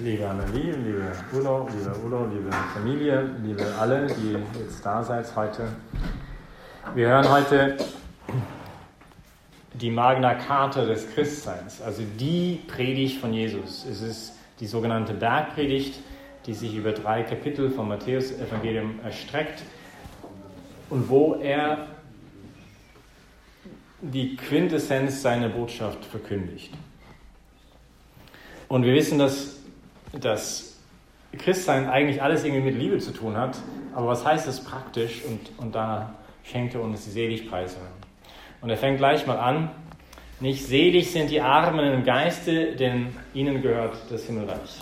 Liebe Annelie, liebe Udo, liebe Udo, liebe Familie, liebe alle, die jetzt da seid heute. Wir hören heute die Magna Carta des Christseins, also die Predigt von Jesus. Es ist die sogenannte Bergpredigt, die sich über drei Kapitel vom Matthäus-Evangelium erstreckt und wo er die Quintessenz seiner Botschaft verkündigt. Und wir wissen, dass, dass Christsein eigentlich alles irgendwie mit Liebe zu tun hat. Aber was heißt das praktisch? Und, und da schenkt er uns die Seligpreise. Und er fängt gleich mal an. Nicht selig sind die Armen im Geiste, denn ihnen gehört das Himmelreich.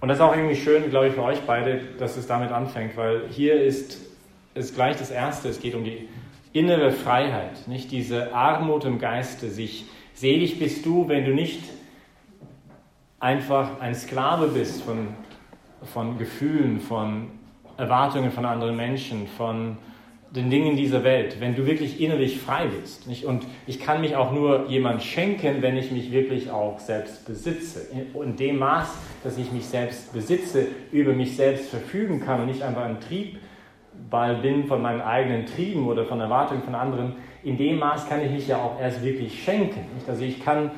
Und das ist auch irgendwie schön, glaube ich, für euch beide, dass es damit anfängt, weil hier ist, ist gleich das Erste. Es geht um die innere Freiheit, nicht diese Armut im Geiste, sich Selig bist du, wenn du nicht einfach ein Sklave bist von, von Gefühlen, von Erwartungen von anderen Menschen, von den Dingen dieser Welt, wenn du wirklich innerlich frei bist. Nicht? Und ich kann mich auch nur jemand schenken, wenn ich mich wirklich auch selbst besitze. In dem Maß, dass ich mich selbst besitze, über mich selbst verfügen kann und nicht einfach ein Triebball bin von meinen eigenen Trieben oder von Erwartungen von anderen, in dem Maß kann ich mich ja auch erst wirklich schenken. Nicht? Also ich kann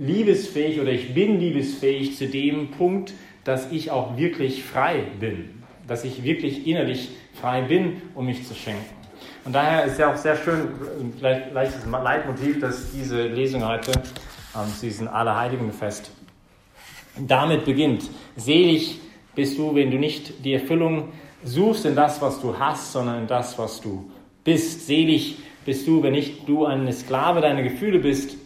liebesfähig oder ich bin liebesfähig zu dem Punkt, dass ich auch wirklich frei bin, dass ich wirklich innerlich frei bin, um mich zu schenken. Und daher ist ja auch sehr schön, vielleicht leichtes Leitmotiv, dass diese Lesung heute ähm, diesem Allerheiligenfest damit beginnt. Selig bist du, wenn du nicht die Erfüllung suchst in das, was du hast, sondern in das, was du bist. Selig bist du, wenn nicht du ein Sklave deiner Gefühle bist,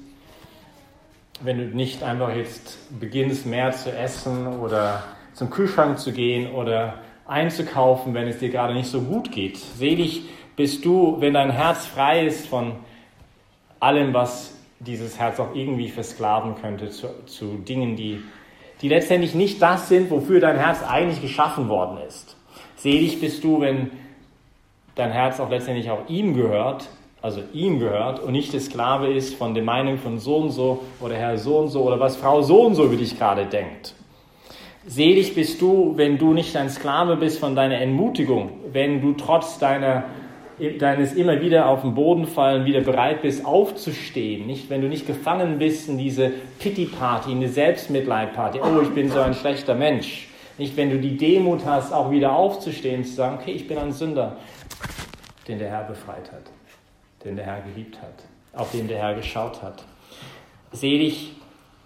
wenn du nicht einfach jetzt beginnst, mehr zu essen oder zum Kühlschrank zu gehen oder einzukaufen, wenn es dir gerade nicht so gut geht. Selig bist du, wenn dein Herz frei ist von allem, was dieses Herz auch irgendwie versklaven könnte, zu, zu Dingen, die, die letztendlich nicht das sind, wofür dein Herz eigentlich geschaffen worden ist. Selig bist du, wenn dein Herz auch letztendlich auch ihm gehört, also ihm gehört und nicht der Sklave ist von der Meinung von so und so oder Herr so und so oder was Frau so und so über dich gerade denkt. Selig bist du, wenn du nicht ein Sklave bist von deiner Entmutigung, wenn du trotz deiner, deines immer wieder auf den Boden fallen wieder bereit bist aufzustehen, nicht wenn du nicht gefangen bist in diese Pity Party, in die Selbstmitleid Party. Oh, ich bin so ein schlechter Mensch. Nicht wenn du die Demut hast, auch wieder aufzustehen, zu sagen, okay, ich bin ein Sünder den der Herr befreit hat, den der Herr geliebt hat, auf den der Herr geschaut hat. Selig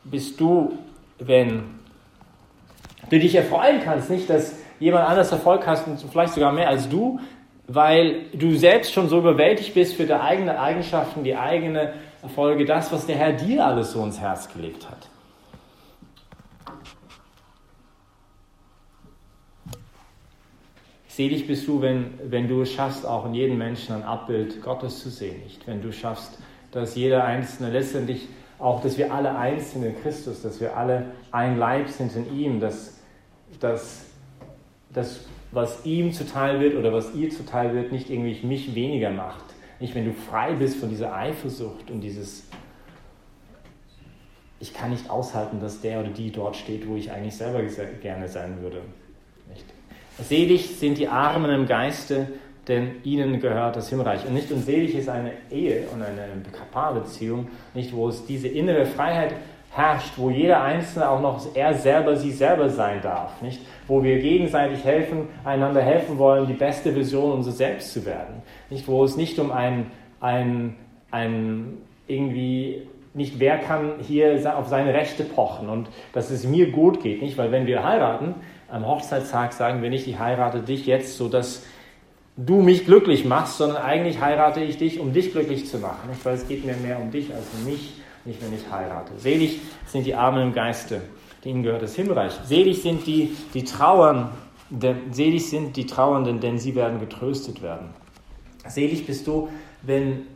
bist du, wenn du dich erfreuen kannst, nicht, dass jemand anders Erfolg hast und vielleicht sogar mehr als du, weil du selbst schon so überwältigt bist für deine eigenen Eigenschaften, die eigene Erfolge, das, was der Herr dir alles so ins Herz gelegt hat. Selig bist du, wenn, wenn du es schaffst, auch in jedem Menschen ein Abbild Gottes zu sehen. Nicht? Wenn du schaffst, dass jeder Einzelne letztendlich auch, dass wir alle eins sind in Christus, dass wir alle ein Leib sind in ihm, dass, dass, dass was ihm zuteil wird oder was ihr zuteil wird, nicht irgendwie mich weniger macht. Nicht, wenn du frei bist von dieser Eifersucht und dieses, ich kann nicht aushalten, dass der oder die dort steht, wo ich eigentlich selber gerne sein würde. Selig sind die Armen im Geiste, denn ihnen gehört das Himmelreich. Und nicht unselig ist eine Ehe und eine Paarbeziehung, nicht wo es diese innere Freiheit herrscht, wo jeder Einzelne auch noch er selber sich selber sein darf, nicht? Wo wir gegenseitig helfen, einander helfen wollen, die beste Vision unseres Selbst zu werden, nicht? Wo es nicht um ein, ein, ein irgendwie nicht wer kann hier auf seine Rechte pochen und dass es mir gut geht, nicht? Weil wenn wir heiraten, am Hochzeitstag sagen wir nicht, ich heirate dich jetzt, so dass du mich glücklich machst, sondern eigentlich heirate ich dich, um dich glücklich zu machen. Weil es geht mir mehr um dich als um mich, nicht wenn ich heirate. Selig sind die Armen im Geiste, denen gehört das Himmelreich. Selig sind die, die trauern, denn, selig sind die Trauernden, denn sie werden getröstet werden. Selig bist du, wenn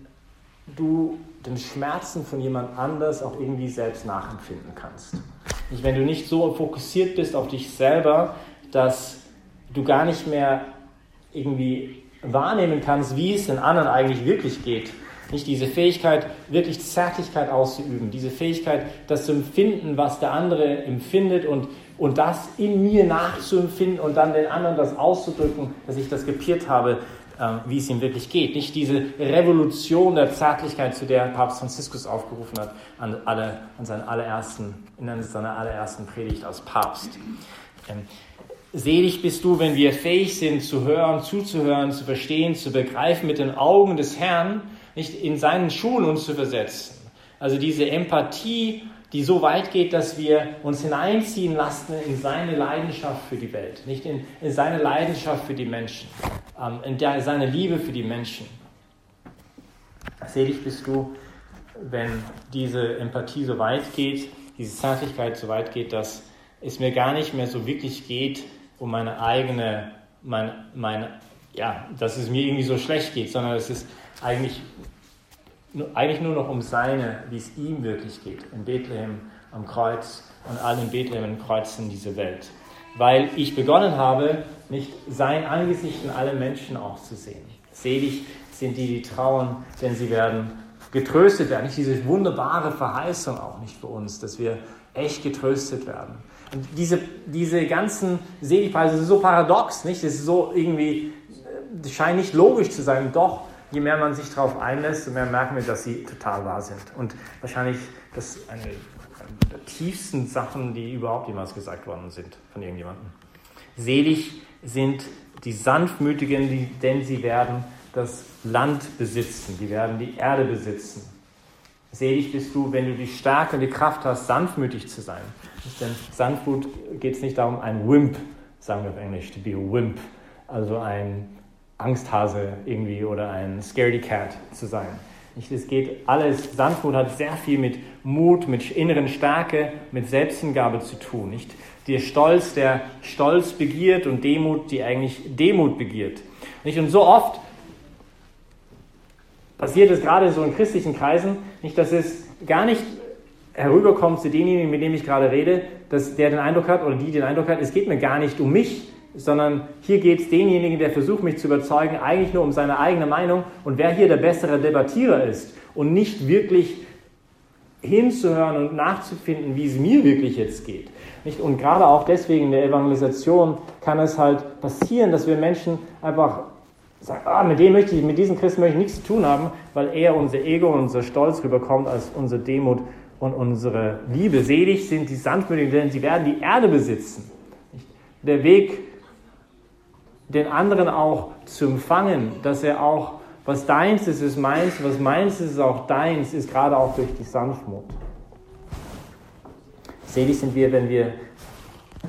du den Schmerzen von jemand anders auch irgendwie selbst nachempfinden kannst. Nicht, wenn du nicht so fokussiert bist auf dich selber, dass du gar nicht mehr irgendwie wahrnehmen kannst, wie es den anderen eigentlich wirklich geht, Nicht diese Fähigkeit, wirklich Zärtlichkeit auszuüben, diese Fähigkeit, das zu empfinden, was der andere empfindet und, und das in mir nachzuempfinden und dann den anderen das auszudrücken, dass ich das gepiert habe, wie es ihm wirklich geht. Nicht diese Revolution der Zärtlichkeit, zu der Papst Franziskus aufgerufen hat, an, alle, an seinen allerersten, in seiner allerersten Predigt als Papst. Ähm, Selig bist du, wenn wir fähig sind zu hören, zuzuhören, zu verstehen, zu begreifen, mit den Augen des Herrn, nicht in seinen Schuhen uns zu versetzen. Also diese Empathie, die so weit geht, dass wir uns hineinziehen lassen in seine Leidenschaft für die Welt, nicht in, in seine Leidenschaft für die Menschen, ähm, in der, seine Liebe für die Menschen. Selig bist du, wenn diese Empathie so weit geht, diese Zärtlichkeit so weit geht, dass es mir gar nicht mehr so wirklich geht, um meine eigene, mein, meine, ja, dass es mir irgendwie so schlecht geht, sondern es ist eigentlich, eigentlich nur noch um seine, wie es ihm wirklich geht, in Bethlehem am Kreuz und allen Bethlehem Kreuzen dieser Welt. Weil ich begonnen habe, nicht sein Angesicht in allen Menschen auch zu sehen. Selig sind die, die trauen, denn sie werden getröstet werden. Nicht diese wunderbare Verheißung auch nicht für uns, dass wir echt getröstet werden. Und diese, diese ganzen Seligpreise sind so paradox, nicht? Das ist so irgendwie, das scheint nicht logisch zu sein. Doch, je mehr man sich darauf einlässt, desto mehr merken wir, dass sie total wahr sind. Und wahrscheinlich das eine, der tiefsten Sachen, die überhaupt jemals gesagt worden sind von irgendjemandem. Selig sind die Sanftmütigen, denn sie werden das Land besitzen, die werden die Erde besitzen. Selig bist du, wenn du die Stärke und die Kraft hast, sanftmütig zu sein. Denn Sanftmut geht es nicht darum, ein Wimp, sagen wir auf Englisch, to be a Wimp, also ein Angsthase irgendwie oder ein Scaredy Cat zu sein. Es geht alles, Sanftmut hat sehr viel mit Mut, mit inneren Stärke, mit Selbsthingabe zu tun. Nicht der Stolz, der Stolz begiert und Demut, die eigentlich Demut begiert. Nicht? Und so oft passiert es gerade so in christlichen Kreisen, nicht, dass es gar nicht herüberkommt zu demjenigen, mit dem ich gerade rede, dass der den Eindruck hat oder die den Eindruck hat, es geht mir gar nicht um mich, sondern hier geht es denjenigen, der versucht, mich zu überzeugen, eigentlich nur um seine eigene Meinung und wer hier der bessere Debattierer ist und nicht wirklich hinzuhören und nachzufinden, wie es mir wirklich jetzt geht. Und gerade auch deswegen in der Evangelisation kann es halt passieren, dass wir Menschen einfach sagen, ah, mit dem möchte ich, mit diesem Christen möchte ich nichts zu tun haben, weil eher unser Ego und unser Stolz rüberkommt als unsere Demut und unsere Liebe. Selig sind die Sanftmütigen, denn sie werden die Erde besitzen. Der Weg, den anderen auch zu empfangen, dass er auch, was deins ist, ist meins, was meins ist, ist auch deins, ist gerade auch durch die Sanftmut. Selig sind wir, wenn wir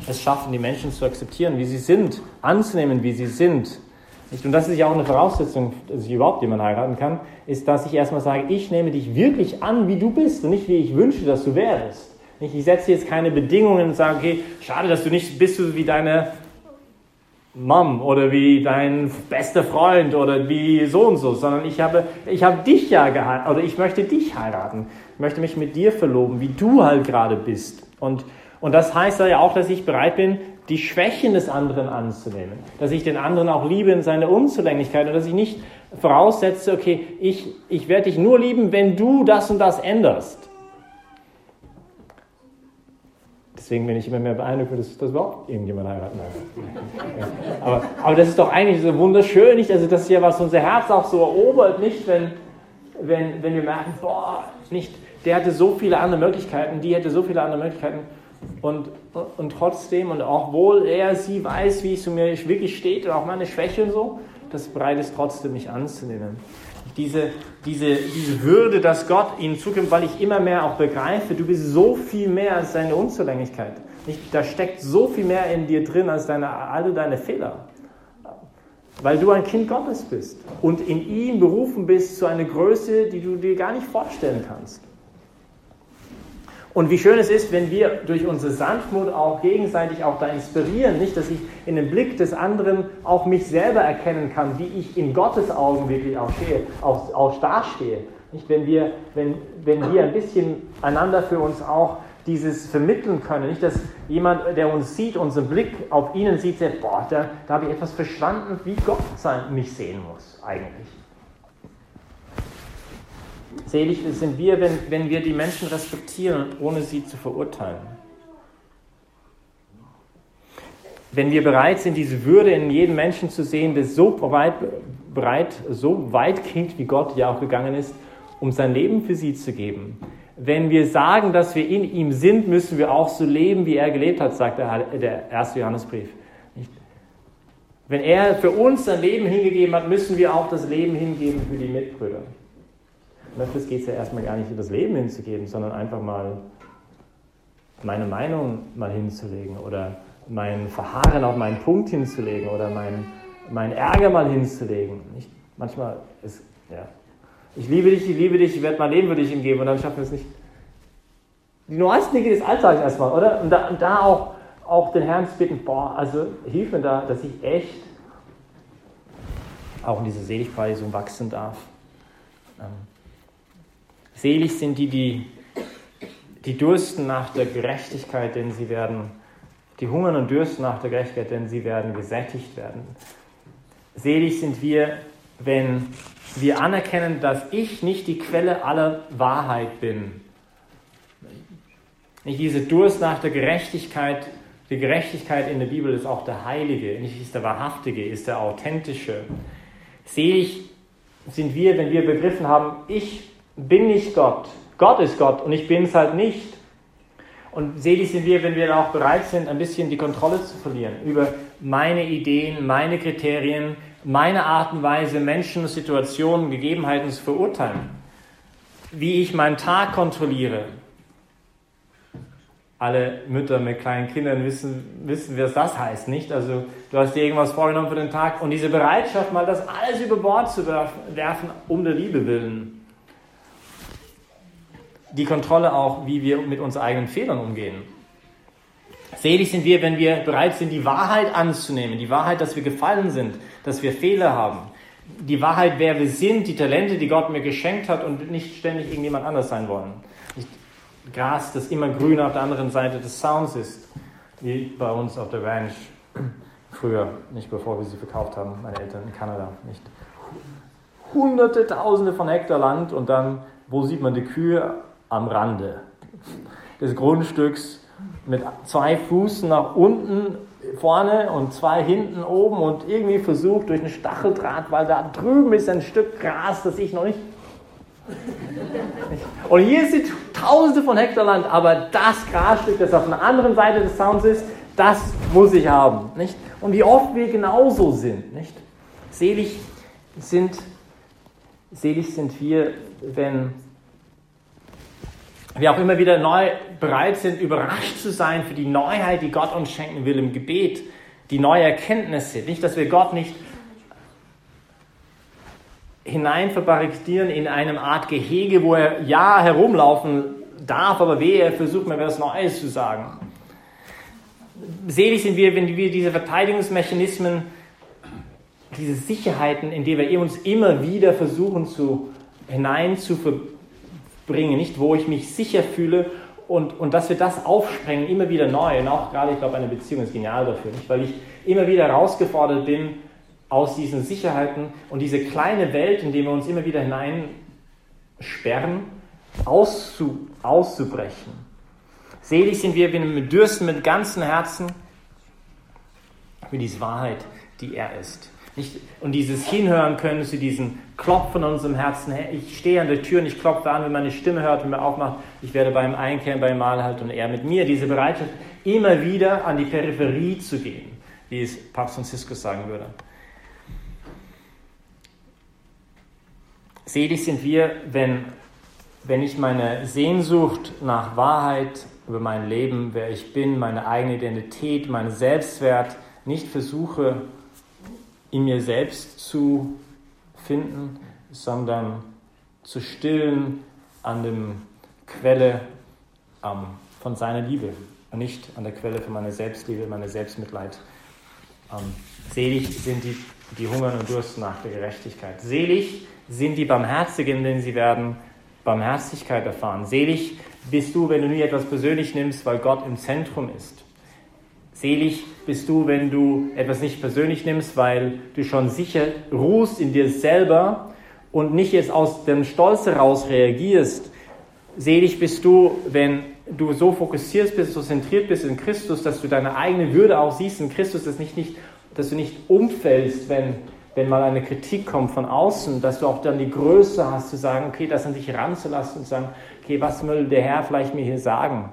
es schaffen, die Menschen zu akzeptieren, wie sie sind, anzunehmen, wie sie sind und das ist ja auch eine Voraussetzung, dass ich überhaupt jemanden heiraten kann, ist, dass ich erstmal sage, ich nehme dich wirklich an, wie du bist und nicht, wie ich wünsche, dass du wärst. Ich setze jetzt keine Bedingungen und sage, okay, schade, dass du nicht bist wie deine Mom oder wie dein bester Freund oder wie so und so, sondern ich habe, ich habe dich ja geheiratet oder ich möchte dich heiraten. Ich möchte mich mit dir verloben, wie du halt gerade bist. Und, und das heißt ja auch, dass ich bereit bin, die Schwächen des anderen anzunehmen, dass ich den anderen auch liebe in seiner Unzulänglichkeit und dass ich nicht voraussetze, okay, ich, ich werde dich nur lieben, wenn du das und das änderst. Deswegen bin ich immer mehr beeindruckt, dass, dass überhaupt irgendjemand heiraten will. aber, aber das ist doch eigentlich so wunderschön, nicht? Also das ist ja, was unser Herz auch so erobert, nicht? Wenn, wenn, wenn wir merken, boah, nicht, der hatte so viele andere Möglichkeiten, die hätte so viele andere Möglichkeiten und, und trotzdem, und auch wohl er, sie weiß, wie es zu mir wirklich steht und auch meine Schwäche und so, das bereit ist trotzdem nicht anzunehmen. Diese, diese, diese Würde, dass Gott ihnen zukommt, weil ich immer mehr auch begreife, du bist so viel mehr als deine Unzulänglichkeit. Nicht, da steckt so viel mehr in dir drin als deine, alle deine Fehler. Weil du ein Kind Gottes bist und in ihm berufen bist zu einer Größe, die du dir gar nicht vorstellen kannst. Und wie schön es ist, wenn wir durch unsere Sanftmut auch gegenseitig auch da inspirieren, nicht, dass ich in dem Blick des anderen auch mich selber erkennen kann, wie ich in Gottes Augen wirklich auch stehe, auch, auch dastehe. Nicht, wenn wir, wenn, wenn wir ein bisschen einander für uns auch dieses vermitteln können, nicht, dass jemand, der uns sieht, unseren Blick auf ihnen sieht, sagt, boah, da, da habe ich etwas verstanden, wie Gott sein, mich sehen muss eigentlich. Selig sind wir, wenn, wenn wir die Menschen respektieren, ohne sie zu verurteilen. Wenn wir bereit sind, diese Würde in jedem Menschen zu sehen, der so weit, bereit, so weit geht, wie Gott ja auch gegangen ist, um sein Leben für sie zu geben. Wenn wir sagen, dass wir in ihm sind, müssen wir auch so leben, wie er gelebt hat, sagt der, der erste Johannesbrief. Wenn er für uns sein Leben hingegeben hat, müssen wir auch das Leben hingeben für die Mitbrüder. Dafür geht es ja erstmal gar nicht, das Leben hinzugeben, sondern einfach mal meine Meinung mal hinzulegen oder mein Verharren auf meinen Punkt hinzulegen oder mein, mein Ärger mal hinzulegen. Nicht? Manchmal ist, ja, ich liebe dich, ich liebe dich, ich werde mein Leben für dich hingeben und dann schaffen wir es nicht. Die neuesten Dinge des Alltags erstmal, oder? Und da, und da auch, auch den Herrn zu bitten, boah, also hilf mir da, dass ich echt auch in diese Seligpreisung wachsen darf. Ähm, selig sind die, die, die dursten nach der Gerechtigkeit, denn sie werden, die hungern und dürsten nach der Gerechtigkeit, denn sie werden gesättigt werden. Selig sind wir, wenn wir anerkennen, dass ich nicht die Quelle aller Wahrheit bin. Nicht diese Durst nach der Gerechtigkeit, die Gerechtigkeit in der Bibel ist auch der Heilige, nicht ist der Wahrhaftige, ist der Authentische. Selig sind wir, wenn wir begriffen haben, ich bin nicht Gott, Gott ist Gott und ich bin es halt nicht. Und selig sind wir, wenn wir auch bereit sind, ein bisschen die Kontrolle zu verlieren über meine Ideen, meine Kriterien, meine Art und Weise, Menschen, Situationen, Gegebenheiten zu verurteilen. Wie ich meinen Tag kontrolliere. Alle Mütter mit kleinen Kindern wissen, wissen, was das heißt, nicht? Also du hast dir irgendwas vorgenommen für den Tag und diese Bereitschaft, mal das alles über Bord zu werfen, um der Liebe willen. Die Kontrolle auch, wie wir mit unseren eigenen Fehlern umgehen. Selig sind wir, wenn wir bereit sind, die Wahrheit anzunehmen, die Wahrheit, dass wir gefallen sind, dass wir Fehler haben, die Wahrheit, wer wir sind, die Talente, die Gott mir geschenkt hat und nicht ständig irgendjemand anders sein wollen. Nicht Gras, das immer grün auf der anderen Seite des Sounds ist, wie bei uns auf der Ranch früher, nicht bevor wir sie verkauft haben, meine Eltern in Kanada, nicht hunderte, tausende von Hektar Land und dann, wo sieht man die Kühe? Am Rande des Grundstücks mit zwei Fußen nach unten vorne und zwei hinten oben und irgendwie versucht durch einen Stacheldraht, weil da drüben ist ein Stück Gras, das ich noch nicht. Und hier sind tausende von Hektar Land, aber das Grasstück, das auf einer anderen Seite des Sounds ist, das muss ich haben. Nicht? Und wie oft wir genauso sind. Nicht? Selig sind, selig sind wir, wenn wir auch immer wieder neu bereit sind, überrascht zu sein für die Neuheit, die Gott uns schenken will im Gebet, die neue Erkenntnisse. Nicht, dass wir Gott nicht hinein verbarrikadieren in einem Art Gehege, wo er ja herumlaufen darf, aber wehe, er versucht mir etwas Neues zu sagen. Selig sind wir, wenn wir diese Verteidigungsmechanismen, diese Sicherheiten, in die wir uns immer wieder versuchen zu, hinein zu verbinden, bringe, nicht wo ich mich sicher fühle und, und dass wir das aufsprengen, immer wieder neu. Und auch gerade, ich glaube, eine Beziehung ist genial dafür, nicht? weil ich immer wieder herausgefordert bin, aus diesen Sicherheiten und diese kleine Welt, in die wir uns immer wieder hineinsperren, auszu, auszubrechen. Selig sind wir, wenn wir dürsten mit ganzem Herzen für diese Wahrheit, die er ist. Nicht, und dieses Hinhören können zu diesem Klopfen in unserem Herzen. Ich stehe an der Tür und ich klopfe an, wenn meine Stimme hört und mir aufmacht. Ich werde beim Einkehren, beim Mahl halt und er mit mir. Diese Bereitschaft, immer wieder an die Peripherie zu gehen, wie es Papst Franziskus sagen würde. Selig sind wir, wenn, wenn ich meine Sehnsucht nach Wahrheit über mein Leben, wer ich bin, meine eigene Identität, meinen Selbstwert nicht versuche, in mir selbst zu finden, sondern zu stillen an der Quelle ähm, von seiner Liebe und nicht an der Quelle von meiner Selbstliebe, meiner Selbstmitleid. Ähm, selig sind die, die hungern und dursten nach der Gerechtigkeit. Selig sind die Barmherzigen, denn sie werden Barmherzigkeit erfahren. Selig bist du, wenn du nie etwas persönlich nimmst, weil Gott im Zentrum ist. Selig bist du, wenn du etwas nicht persönlich nimmst, weil du schon sicher ruhst in dir selber und nicht jetzt aus dem Stolz heraus reagierst. Selig bist du, wenn du so fokussiert bist, so zentriert bist in Christus, dass du deine eigene Würde auch siehst in Christus, dass, nicht, nicht, dass du nicht umfällst, wenn, wenn mal eine Kritik kommt von außen, dass du auch dann die Größe hast zu sagen, okay, das an dich ranzulassen und zu sagen, okay, was will der Herr vielleicht mir hier sagen?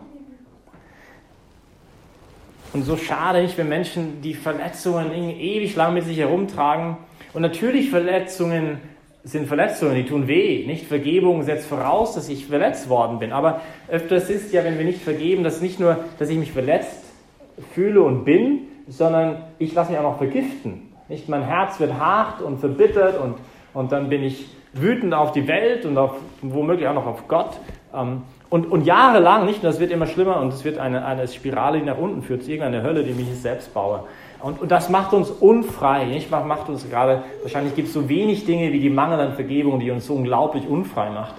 Und so schade ich, wenn Menschen die Verletzungen ewig lang mit sich herumtragen. Und natürlich Verletzungen sind Verletzungen, die tun weh. Nicht Vergebung setzt voraus, dass ich verletzt worden bin. Aber öfters ist ja, wenn wir nicht vergeben, dass nicht nur, dass ich mich verletzt fühle und bin, sondern ich lasse mich auch noch vergiften. Nicht mein Herz wird hart und verbittert und, und dann bin ich wütend auf die Welt und auf, womöglich auch noch auf Gott. Ähm, und, und jahrelang, nicht, und das wird immer schlimmer und es wird eine, eine Spirale, die nach unten führt, zu irgendeiner Hölle, die ich selbst baue. Und, und das macht uns unfrei, nicht? Macht uns gerade, wahrscheinlich gibt es so wenig Dinge wie die Mangel an Vergebung, die uns so unglaublich unfrei macht.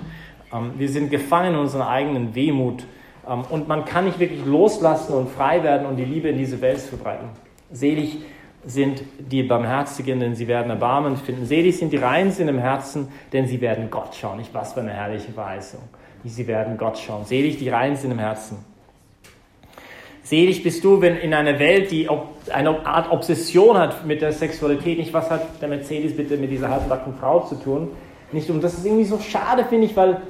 Ähm, wir sind gefangen in unserer eigenen Wehmut. Ähm, und man kann nicht wirklich loslassen und frei werden und die Liebe in diese Welt verbreiten. Selig sind die Barmherzigen, denn sie werden Erbarmen finden. Selig sind die Reinen sind im Herzen, denn sie werden Gott schauen. Nicht was für eine herrliche Verheißung. Sie werden Gott schauen. Selig die Reinen sind im Herzen. Selig bist du, wenn in einer Welt, die eine Art Obsession hat mit der Sexualität, nicht was hat der Mercedes bitte mit dieser halbnackten Frau zu tun, nicht und das ist irgendwie so schade, finde ich, weil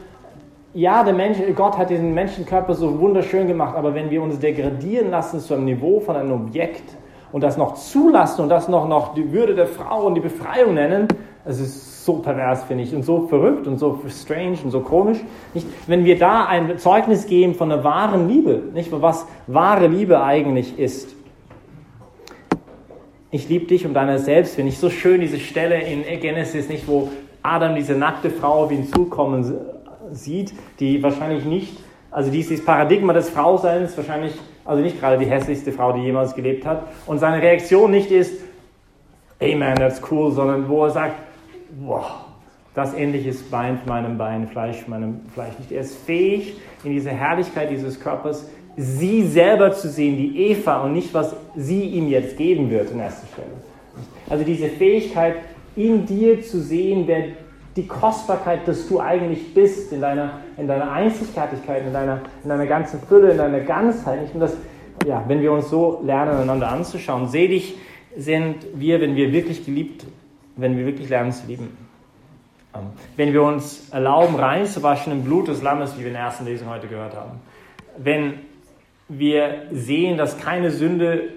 ja, der Mensch, Gott hat diesen Menschenkörper so wunderschön gemacht, aber wenn wir uns degradieren lassen zu einem Niveau von einem Objekt, und das noch zulassen und das noch, noch die Würde der Frau und die Befreiung nennen, es ist so pervers, finde ich, und so verrückt und so strange und so komisch. Nicht? Wenn wir da ein Zeugnis geben von einer wahren Liebe, nicht? was wahre Liebe eigentlich ist. Ich liebe dich um deiner selbst, finde ich so schön, diese Stelle in Genesis, nicht, wo Adam diese nackte Frau auf ihn zukommen sieht, die wahrscheinlich nicht, also dieses Paradigma des Frauseins wahrscheinlich also nicht gerade die hässlichste Frau, die jemals gelebt hat. Und seine Reaktion nicht ist, man, that's cool, sondern wo er sagt, wow, das ähnliche ist Bein meinem Bein, Fleisch meinem Fleisch. Nicht. Er ist fähig, in dieser Herrlichkeit dieses Körpers sie selber zu sehen, die Eva, und nicht, was sie ihm jetzt geben wird in erster Stelle. Also diese Fähigkeit, in dir zu sehen, wer die Kostbarkeit, dass du eigentlich bist, in deiner, in deiner Einzigartigkeit, in deiner, in deiner ganzen Fülle, in deiner Ganzheit. Und das, ja, wenn wir uns so lernen, einander anzuschauen, selig sind wir, wenn wir wirklich geliebt, wenn wir wirklich lernen zu lieben. Ähm, wenn wir uns erlauben, reinzuwaschen im Blut des Lammes, wie wir in der ersten Lesung heute gehört haben. Wenn wir sehen, dass keine Sünde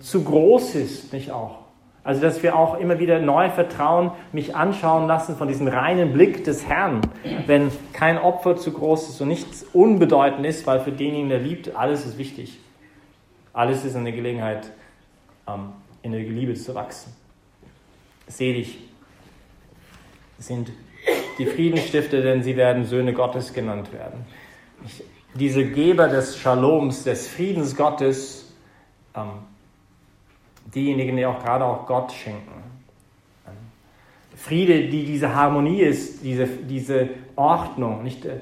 zu groß ist, nicht auch. Also, dass wir auch immer wieder neu vertrauen, mich anschauen lassen von diesem reinen Blick des Herrn, wenn kein Opfer zu groß ist und nichts unbedeutend ist, weil für denjenigen, der liebt, alles ist wichtig. Alles ist eine Gelegenheit, ähm, in der Liebe zu wachsen. Selig sind die Friedensstifter, denn sie werden Söhne Gottes genannt werden. diese Geber des Shaloms, des Friedens Gottes, ähm, diejenigen, die auch gerade auch Gott schenken. Friede, die diese Harmonie ist, diese, diese Ordnung. Nicht, äh,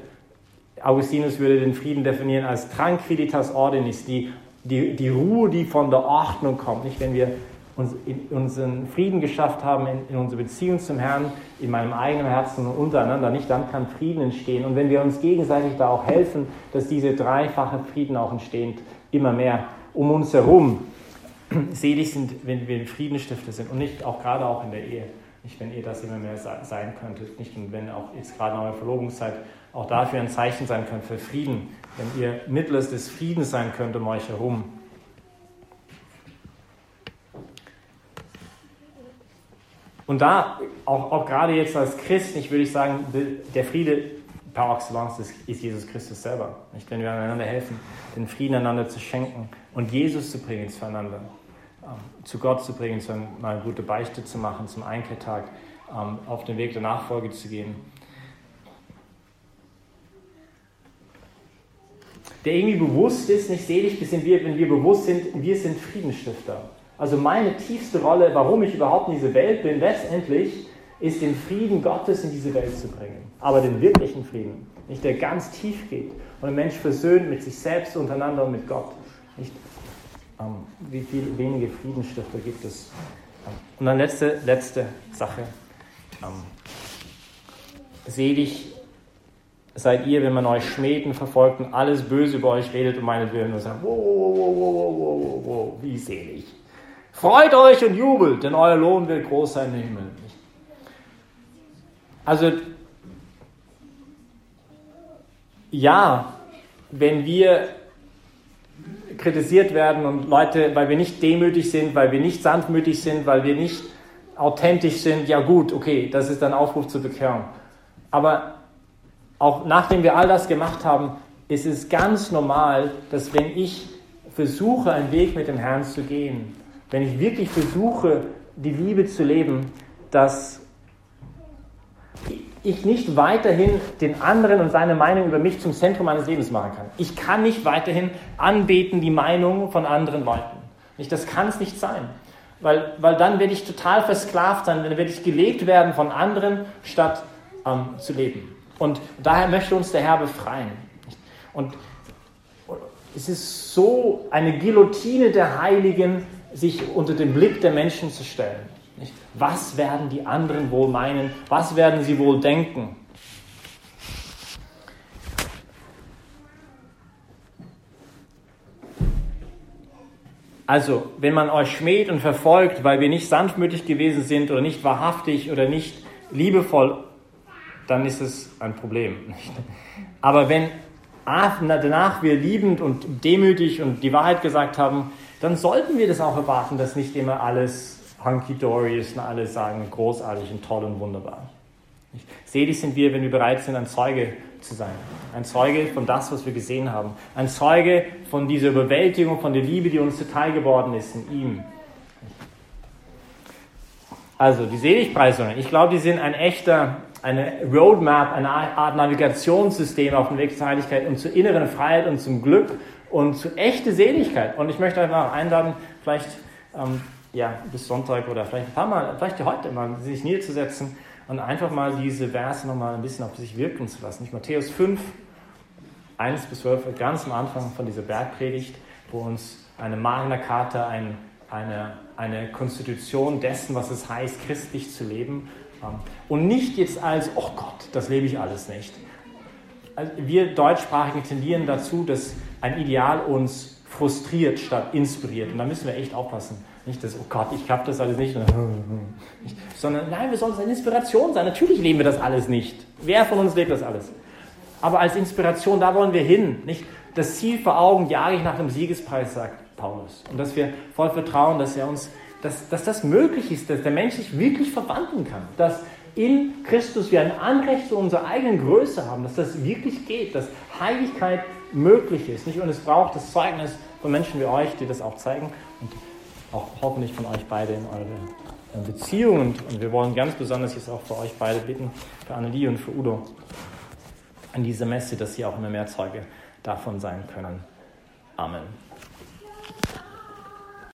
Augustinus würde den Frieden definieren als Tranquilitas Ordinis, die, die, die Ruhe, die von der Ordnung kommt. Nicht, wenn wir uns in unseren Frieden geschafft haben, in, in unserer Beziehung zum Herrn, in meinem eigenen Herzen und untereinander, nicht, dann kann Frieden entstehen. Und wenn wir uns gegenseitig da auch helfen, dass diese dreifache Frieden auch entstehen, immer mehr um uns herum, selig sind, wenn wir Friedensstifter sind und nicht auch gerade auch in der Ehe. Nicht, wenn ihr das immer mehr sein könntet. Nicht, und wenn auch jetzt gerade in eurer Verlobungszeit auch dafür ein Zeichen sein könnt für Frieden. Wenn ihr Mittels des Friedens sein könnt um euch herum. Und da, auch, auch gerade jetzt als Christ, ich würde ich sagen, der Friede par excellence ist, ist Jesus Christus selber. Nicht, wenn wir einander helfen, den Frieden einander zu schenken und Jesus zu bringen zueinander. Ähm, zu Gott zu bringen, zu eine gute Beichte zu machen, zum Einkehrtag, ähm, auf den Weg der Nachfolge zu gehen. Der irgendwie bewusst ist, nicht selig sind wir, wenn wir bewusst sind, wir sind Friedensstifter. Also meine tiefste Rolle, warum ich überhaupt in dieser Welt bin, letztendlich ist den Frieden Gottes in diese Welt zu bringen. Aber den wirklichen Frieden, nicht der ganz tief geht und ein Mensch versöhnt mit sich selbst untereinander und mit Gott. Nicht ähm, wie viele wenige Friedensstifter gibt es? Und dann letzte, letzte Sache. Ähm, selig seid ihr, wenn man euch schmäht und verfolgt und alles Böse über euch redet um meinetwillen und sagt, wow, wow, wow, wow, wow, wow, wow, wie selig. Freut euch und jubelt, denn euer Lohn wird groß sein im Himmel. Also, ja, wenn wir kritisiert werden und Leute, weil wir nicht demütig sind, weil wir nicht sanftmütig sind, weil wir nicht authentisch sind, ja gut, okay, das ist ein Aufruf zur Bekehrung. Aber auch nachdem wir all das gemacht haben, ist es ganz normal, dass wenn ich versuche, einen Weg mit dem Herrn zu gehen, wenn ich wirklich versuche, die Liebe zu leben, dass ich nicht weiterhin den anderen und seine Meinung über mich zum Zentrum meines Lebens machen kann. Ich kann nicht weiterhin anbeten die Meinung von anderen Leuten. Nicht, das kann es nicht sein. Weil, weil dann werde ich total versklavt sein, dann werde ich gelebt werden von anderen, statt ähm, zu leben. Und daher möchte uns der Herr befreien. Und es ist so eine Guillotine der Heiligen, sich unter den Blick der Menschen zu stellen. Was werden die anderen wohl meinen? Was werden sie wohl denken? Also, wenn man euch schmäht und verfolgt, weil wir nicht sanftmütig gewesen sind oder nicht wahrhaftig oder nicht liebevoll, dann ist es ein Problem. Aber wenn danach wir liebend und demütig und die Wahrheit gesagt haben, dann sollten wir das auch erwarten, dass nicht immer alles hunky-dory ist und alle sagen großartig und toll und wunderbar. Selig sind wir, wenn wir bereit sind, ein Zeuge zu sein. Ein Zeuge von das, was wir gesehen haben. Ein Zeuge von dieser Überwältigung, von der Liebe, die uns zuteil geworden ist in ihm. Also die Seligpreisungen, ich glaube, die sind ein echter, eine Roadmap, eine Art Navigationssystem auf dem Weg zur Heiligkeit und zur inneren Freiheit und zum Glück und zu echter Seligkeit. Und ich möchte einfach einladen, vielleicht ähm, ja, bis Sonntag oder vielleicht ein paar Mal, vielleicht heute mal, sich niederzusetzen und einfach mal diese Verse nochmal ein bisschen auf sich wirken zu lassen. Nicht Matthäus 5, 1 bis 12, ganz am Anfang von dieser Bergpredigt, wo uns eine Magna Carta, ein, eine, eine Konstitution dessen, was es heißt, christlich zu leben. Ähm, und nicht jetzt als, oh Gott, das lebe ich alles nicht. Also wir Deutschsprachigen tendieren dazu, dass ein Ideal uns frustriert statt inspiriert. Und da müssen wir echt aufpassen nicht das, oh Gott, ich habe das alles nicht. Sondern nein, wir sollen eine Inspiration sein. Natürlich leben wir das alles nicht. Wer von uns lebt das alles? Aber als Inspiration, da wollen wir hin. Nicht? Das Ziel vor Augen jage ich nach dem Siegespreis, sagt Paulus. Und dass wir voll vertrauen, dass er uns, dass, dass das möglich ist, dass der Mensch sich wirklich verwandeln kann. Dass in Christus wir ein Anrecht zu unserer eigenen Größe haben, dass das wirklich geht, dass Heiligkeit möglich ist. Nicht? Und es braucht das Zeugnis von Menschen wie euch, die das auch zeigen. Und auch hoffentlich von euch beide in eure Beziehungen. Und wir wollen ganz besonders jetzt auch für euch beide bitten, für Annelie und für Udo, an dieser Messe, dass sie auch immer mehr Zeuge davon sein können. Amen.